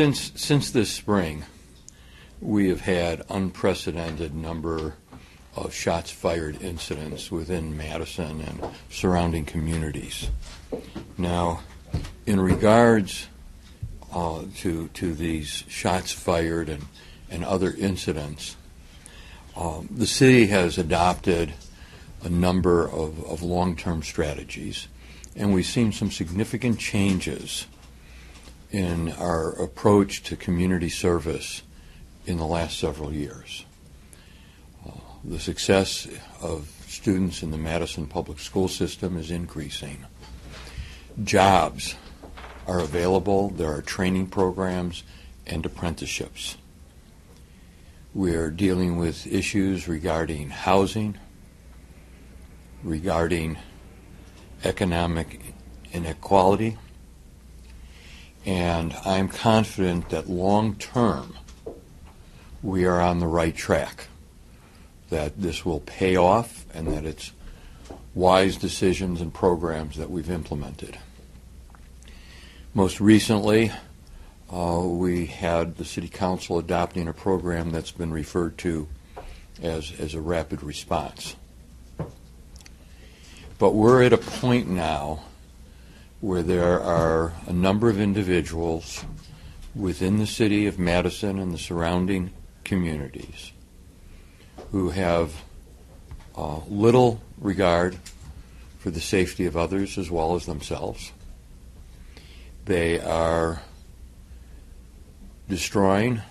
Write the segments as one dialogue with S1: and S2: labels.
S1: Since since this spring, we have had unprecedented number of shots fired incidents within Madison and surrounding communities. Now, in regards uh, to to these shots fired and and other incidents, um, the city has adopted a number of, of long-term strategies, and we've seen some significant changes in our approach to community service in the last several years. Uh, the success of students in the Madison public school system is increasing. Jobs are available, there are training programs and apprenticeships. We are dealing with issues regarding housing, regarding economic inequality, and I'm confident that long term we are on the right track, that this will pay off, and that it's wise decisions and programs that we've implemented. Most recently, uh, we had the City Council adopting a program that's been referred to as, as a rapid response. But we're at a point now where there are a number of individuals within the city of Madison and the surrounding communities who have uh, little regard for the safety of others as well as themselves. They are destroying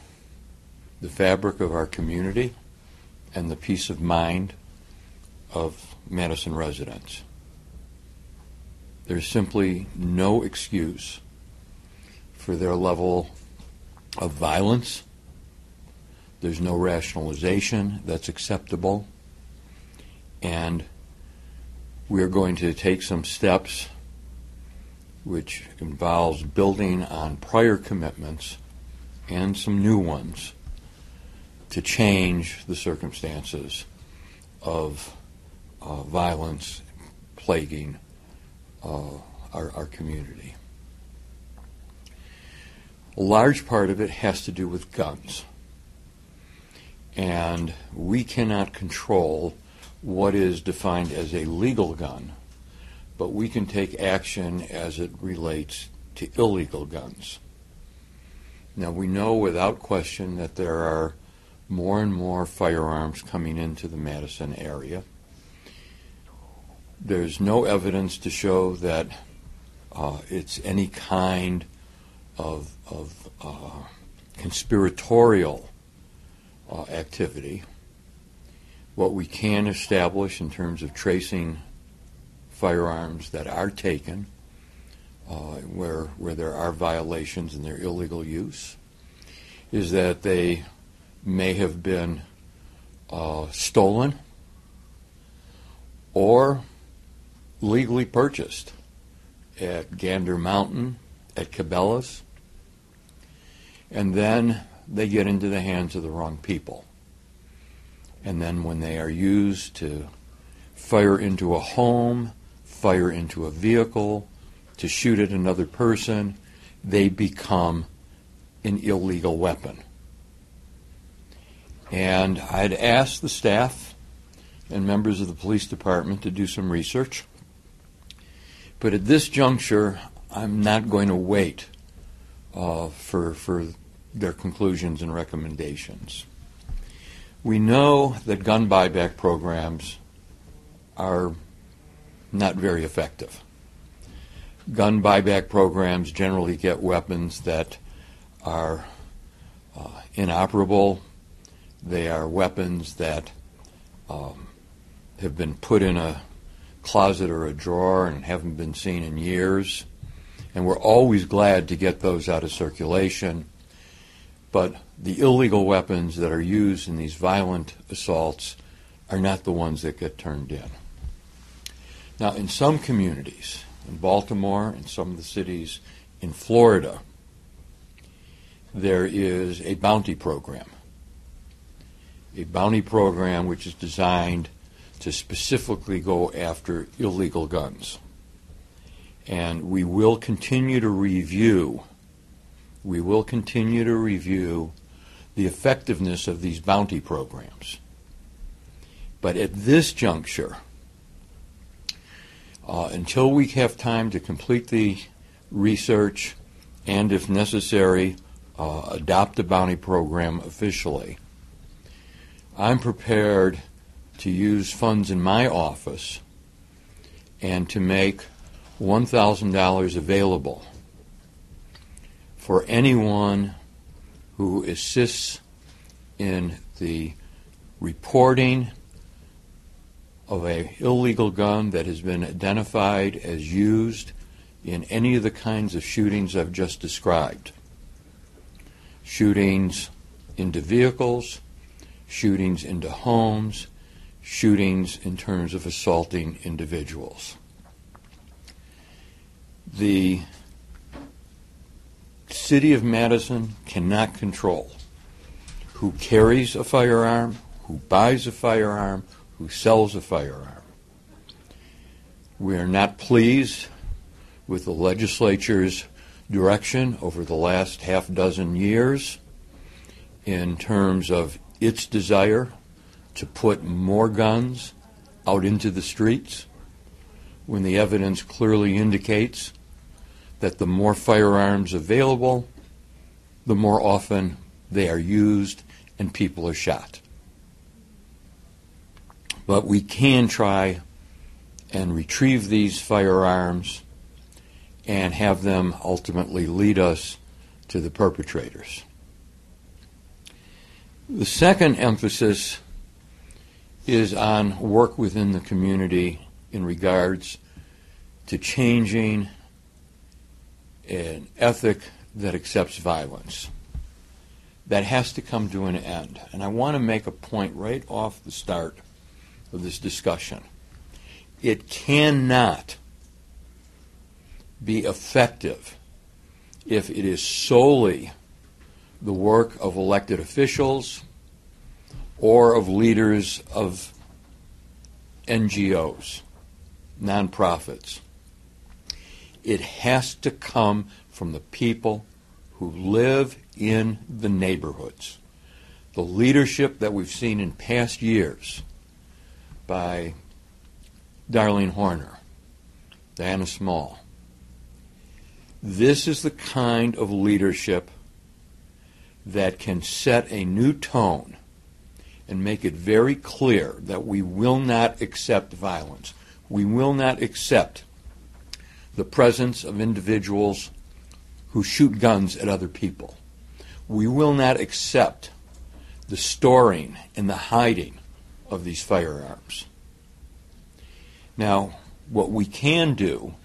S1: the fabric of our community and the peace of mind of Madison residents. There's simply no excuse for their level of violence. There's no rationalization that's acceptable. And we are going to take some steps which involves building on prior commitments and some new ones to change the circumstances of uh, violence plaguing uh, our, our community. A large part of it has to do with guns. And we cannot control what is defined as a legal gun, but we can take action as it relates to illegal guns. Now, we know without question that there are more and more firearms coming into the Madison area. There's no evidence to show that uh, it's any kind of, of uh, conspiratorial uh, activity. What we can establish in terms of tracing firearms that are taken, uh, where, where there are violations and their illegal use, is that they may have been uh, stolen or legally purchased at Gander Mountain, at Cabela's, and then they get into the hands of the wrong people. And then when they are used to fire into a home, fire into a vehicle, to shoot at another person, they become an illegal weapon. And I'd asked the staff and members of the police department to do some research. But at this juncture, I'm not going to wait uh, for, for their conclusions and recommendations. We know that gun buyback programs are not very effective. Gun buyback programs generally get weapons that are uh, inoperable. They are weapons that um, have been put in a closet or a drawer and haven't been seen in years. And we're always glad to get those out of circulation. But the illegal weapons that are used in these violent assaults are not the ones that get turned in. Now, in some communities, in Baltimore and some of the cities in Florida, there is a bounty program. A bounty program which is designed to specifically go after illegal guns. And we will continue to review, we will continue to review the effectiveness of these bounty programs. But at this juncture, uh, until we have time to complete the research and, if necessary, uh, adopt the bounty program officially, I'm prepared to use funds in my office and to make $1,000 available for anyone who assists in the reporting of a illegal gun that has been identified as used in any of the kinds of shootings I've just described. Shootings into vehicles, shootings into homes, shootings in terms of assaulting individuals. The city of Madison cannot control who carries a firearm, who buys a firearm, who sells a firearm. We are not pleased with the legislature's direction over the last half dozen years in terms of its desire to put more guns out into the streets when the evidence clearly indicates that the more firearms available, the more often they are used and people are shot. But we can try and retrieve these firearms and have them ultimately lead us to the perpetrators. The second emphasis is on work within the community in regards to changing an ethic that accepts violence. That has to come to an end. And I want to make a point right off the start of this discussion. It cannot be effective if it is solely the work of elected officials or of leaders of NGOs, nonprofits. It has to come from the people who live in the neighborhoods. The leadership that we've seen in past years by Darlene Horner, Diana Small. This is the kind of leadership that can set a new tone and make it very clear that we will not accept violence. We will not accept the presence of individuals who shoot guns at other people. We will not accept the storing and the hiding of these firearms. Now, what we can do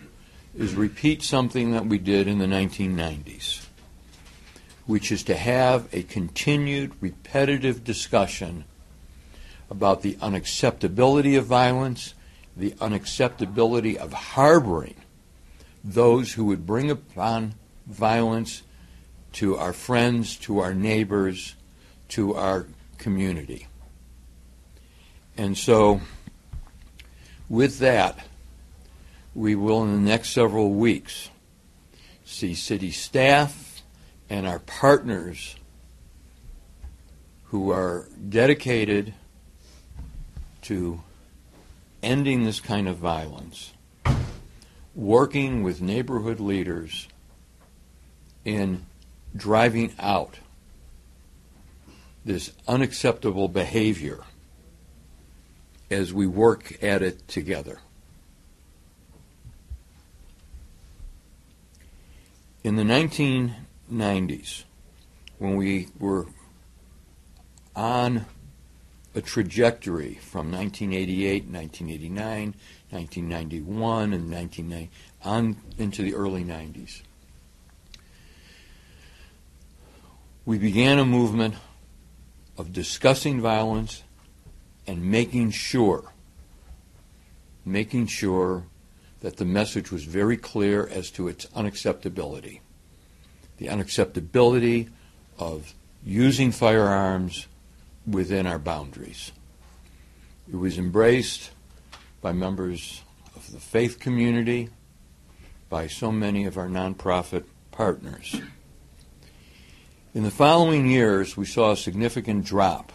S1: is repeat something that we did in the 1990s, which is to have a continued, repetitive discussion about the unacceptability of violence, the unacceptability of harboring those who would bring upon violence to our friends, to our neighbors, to our community. And so, with that, we will in the next several weeks see city staff and our partners who are dedicated to ending this kind of violence, working with neighborhood leaders in driving out this unacceptable behavior as we work at it together. In the 1990s, when we were on a trajectory from 1988, 1989, 1991, and 1990 on into the early 90s. We began a movement of discussing violence and making sure, making sure that the message was very clear as to its unacceptability. The unacceptability of using firearms within our boundaries. It was embraced by members of the faith community, by so many of our nonprofit partners. In the following years, we saw a significant drop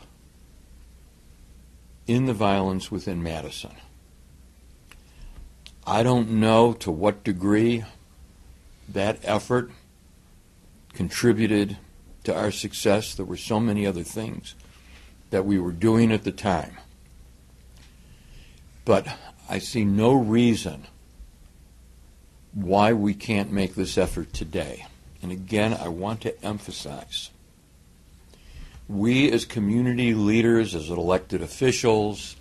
S1: in the violence within Madison. I don't know to what degree that effort contributed to our success. There were so many other things that we were doing at the time. But I see no reason why we can't make this effort today. And again, I want to emphasize we as community leaders, as elected officials,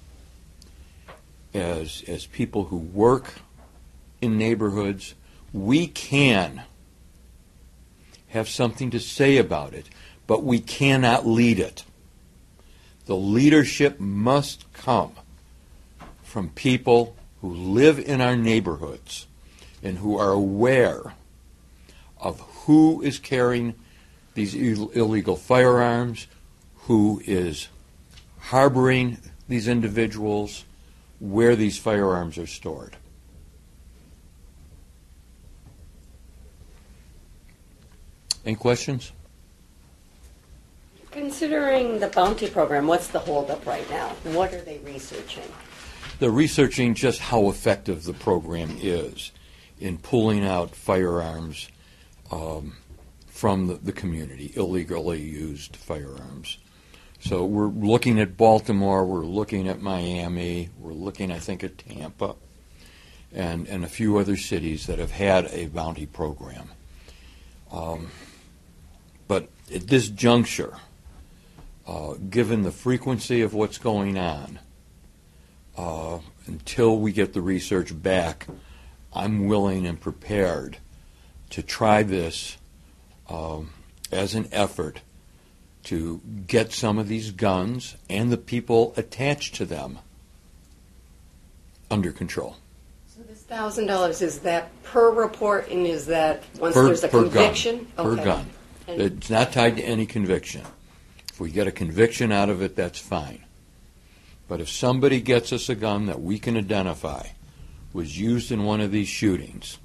S1: as, as people who work in neighborhoods, we can have something to say about it, but we cannot lead it. The leadership must come from people who live in our neighborhoods and who are aware of who is carrying these Ill- illegal firearms, who is harboring these individuals, where these firearms are stored. Any questions?
S2: Considering the bounty program, what's the holdup right now? What are they researching?
S1: They're researching just how effective the program is in pulling out firearms um, from the, the community, illegally used firearms. So we're looking at Baltimore, we're looking at Miami, we're looking, I think, at Tampa, and, and a few other cities that have had a bounty program. Um, but at this juncture, uh, given the frequency of what's going on, uh, until we get the research back, I'm willing and prepared to try this um, as an effort to get some of these guns and the people attached to them under control.
S2: So this thousand dollars is that per report, and is that once
S1: Per-
S2: there's a
S1: per gun.
S2: conviction?
S1: Per
S2: Okay.
S1: gun.
S2: And-
S1: It's not tied to any conviction. If we get a conviction out of it, that's fine. But if somebody gets us a gun that we can identify was used in one of these shootings,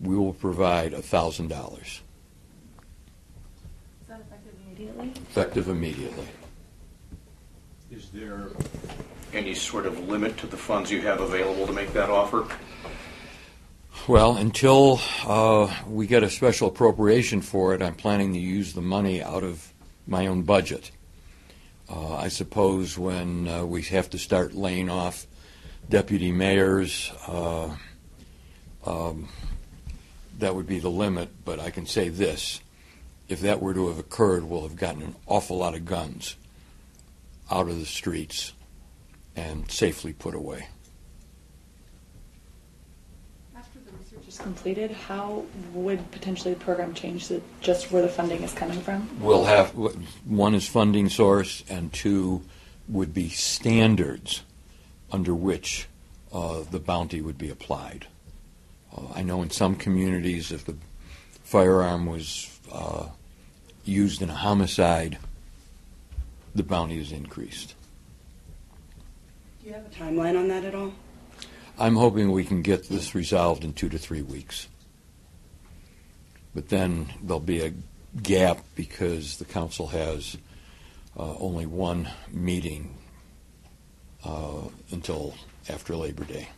S1: we will provide $1,000,
S3: Is that effective immediately?
S1: effective immediately.
S4: Is there any sort of limit to the funds you have available to make that offer?
S1: Well, until uh, we get a special appropriation for it, I'm planning to use the money out of my own budget. Uh, I suppose when uh, we have to start laying off deputy mayors, uh, um, that would be the limit. But I can say this if that were to have occurred, we'll have gotten an awful lot of guns out of the streets and safely put away.
S3: After the research is completed, how would potentially the program change the, just where the funding is coming from?
S1: We'll have, one is funding source, and two would be standards under which uh, the bounty would be applied. Uh, I know in some communities, if the firearm was uh, used in a homicide, the bounty is increased.
S5: Do you have a timeline on that at all?
S1: I'm hoping we can get this resolved in two to three weeks. But then there'll be a gap because the council has uh, only one meeting uh, until after Labor Day.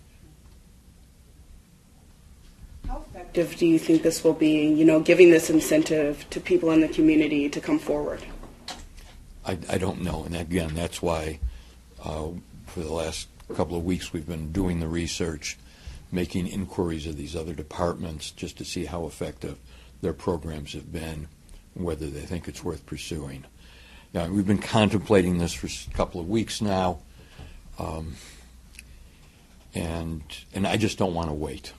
S5: How effective do you think this will be, you know, giving this incentive to people in the community to come forward?
S1: I, I don't know, and again, that's why uh, for the last couple of weeks we've been doing the research, making inquiries of these other departments just to see how effective their programs have been, whether they think it's worth pursuing. Now, we've been contemplating this for a couple of weeks now, um, and and I just don't want to wait.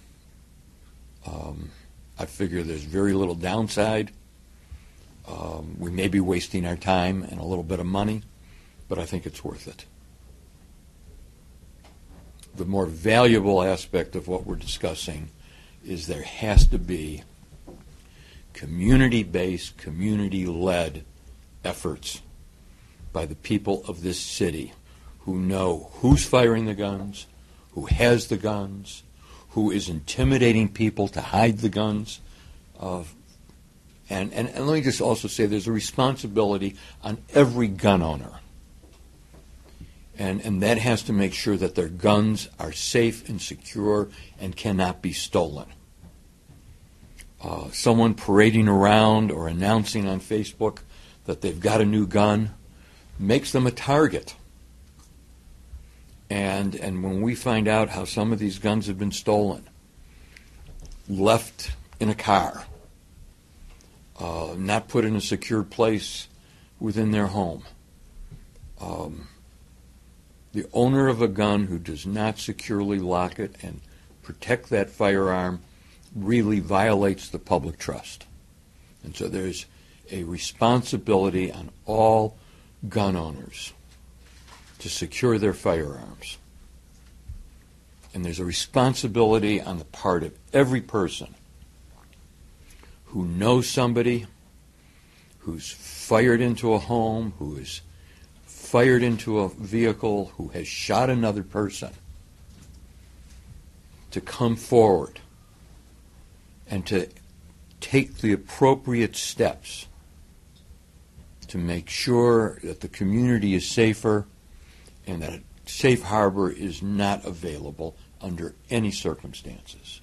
S1: Um, I figure there's very little downside. Um, we may be wasting our time and a little bit of money, but I think it's worth it. The more valuable aspect of what we're discussing is there has to be community based, community led efforts by the people of this city who know who's firing the guns, who has the guns, who is intimidating people to hide the guns. And, and, and let me just also say there's a responsibility on every gun owner. And, and that has to make sure that their guns are safe and secure and cannot be stolen. Uh, someone parading around or announcing on Facebook that they've got a new gun makes them a target. And, and when we find out how some of these guns have been stolen, left in a car, uh, not put in a secure place within their home, um, the owner of a gun who does not securely lock it and protect that firearm really violates the public trust. And so there's a responsibility on all gun owners to secure their firearms. And there's a responsibility on the part of every person who knows somebody who's fired into a home, who is fired into a vehicle, who has shot another person, to come forward and to take the appropriate steps to make sure that the community is safer and that a safe harbor is not available under any circumstances.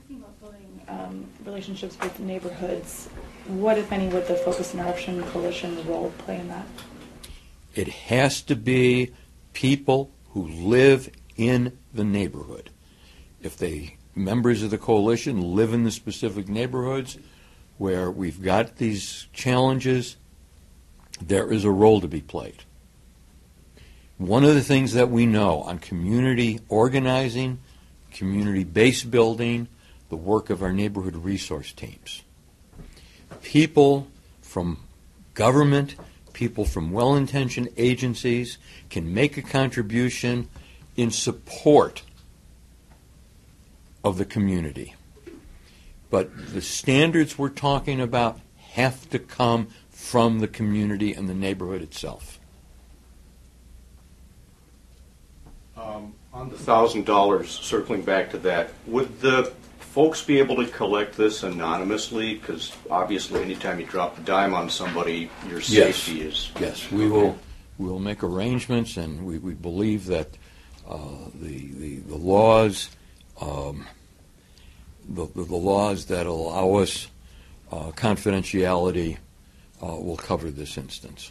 S3: Talking about building um, relationships with neighborhoods, what, if any, would the Focus Interruption Coalition role play in that?
S1: It has to be people who live in the neighborhood. If they members of the coalition live in the specific neighborhoods where we've got these challenges, there is a role to be played. One of the things that we know on community organizing, community base building, the work of our neighborhood resource teams. People from government, people from well intentioned agencies can make a contribution in support of the community. But the standards we're talking about have to come from the community and the neighborhood itself.
S4: Um, on the thousand dollars, circling back to that, would the folks be able to collect this anonymously? Because obviously, anytime you drop a dime on somebody, your
S1: Yes.
S4: safety is.
S1: Yes, we will, we will make arrangements, and we, we believe that uh, the, the, the laws, um, the, the the laws that allow us uh, confidentiality uh, will cover this instance.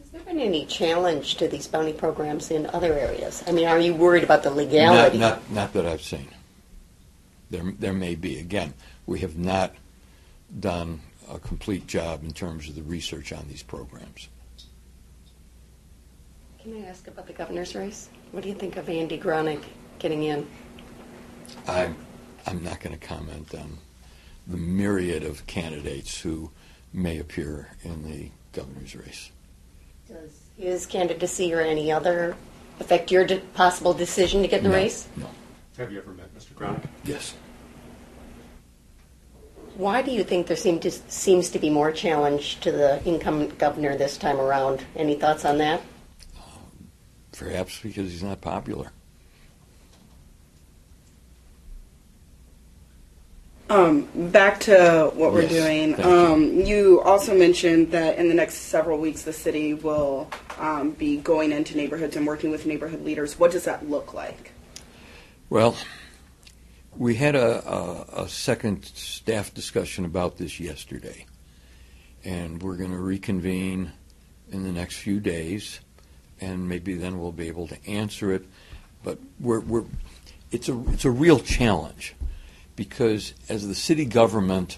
S2: Has there been any challenge to these bounty programs in other areas? I mean, are you worried about the legality?
S1: Not, not, not that I've seen. There, there may be. Again, we have not done a complete job in terms of the research on these programs.
S2: Can I ask about the governor's race? What do you think of Andy Gronik getting in?
S1: I'm, I'm not going to comment on the myriad of candidates who may appear in the governor's race.
S2: Does his candidacy or any other affect your de- possible decision to get in the
S1: No,
S2: race?
S1: No.
S6: Have you ever met Mr. Gronik?
S1: Yes.
S2: Why do you think there seem to, seems to be more challenge to the incumbent governor this time around? Any thoughts on that?
S1: Perhaps because he's not popular.
S5: Um, back to what we're
S1: Yes,
S5: doing.
S1: thank you.
S5: Um, you also mentioned that in the next several weeks, the city will um, be going into neighborhoods and working with neighborhood leaders. What does that look like?
S1: Well, we had a, a, a second staff discussion about this yesterday, and we're going to reconvene in the next few days, and maybe then we'll be able to answer it. But we're, we're it's a it's a real challenge because as the city government,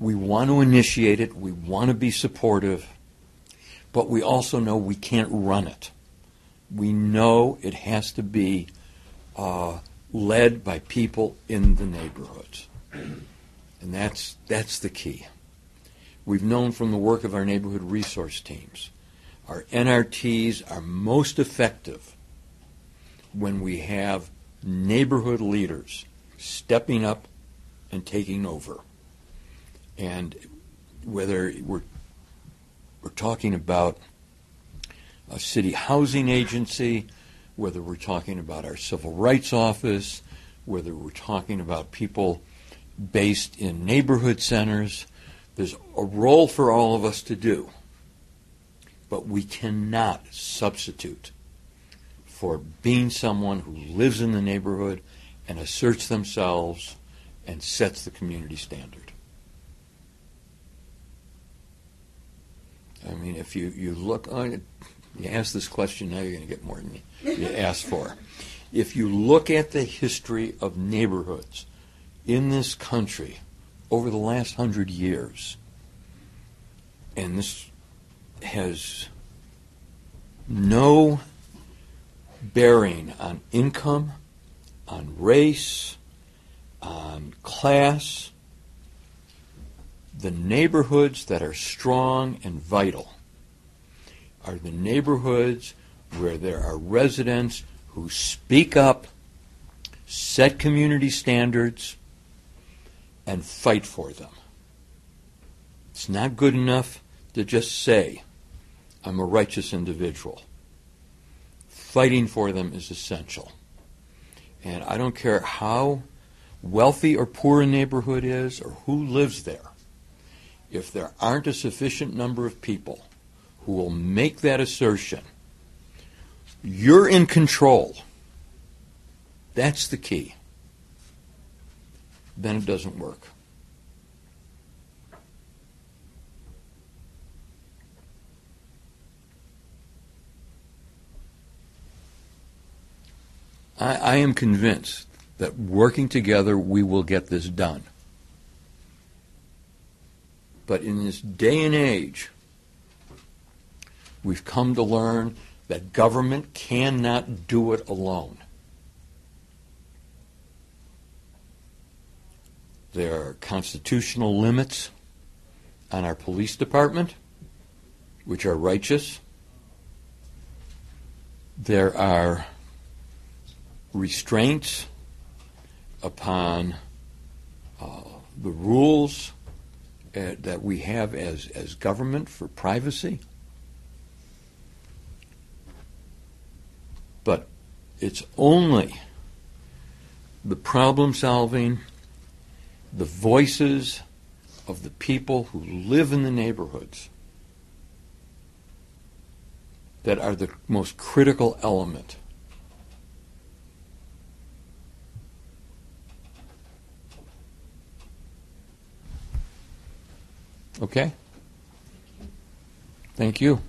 S1: we want to initiate it, we want to be supportive, but we also know we can't run it. We know it has to be uh, led by people in the neighborhoods. And that's, that's the key. We've known from the work of our neighborhood resource teams, our NRTs are most effective when we have neighborhood leaders stepping up and taking over. And whether we're, we're talking about a city housing agency, whether we're talking about our civil rights office, whether we're talking about people based in neighborhood centers. There's a role for all of us to do, but we cannot substitute for being someone who lives in the neighborhood and asserts themselves and sets the community standard. I mean, if you, you look, oh, you ask this question, now you're going to get more than you, asked for. If you look at the history of neighborhoods in this country over the last hundred years, and this has no bearing on income, on race, on class, the neighborhoods that are strong and vital are the neighborhoods where there are residents who speak up, set community standards, and fight for them. It's not good enough to just say, I'm a righteous individual. Fighting for them is essential. And I don't care how wealthy or poor a neighborhood is or who lives there, if there aren't a sufficient number of people who will make that assertion, you're in control. That's the key. Then it doesn't work. I, I am convinced that working together we will get this done. But in this day and age, we've come to learn that government cannot do it alone. There are constitutional limits on our police department, which are righteous. There are restraints upon uh, the rules uh, that we have as, as government for privacy. But it's only the problem solving, the voices of the people who live in the neighborhoods that are the most critical element. Okay? Thank you.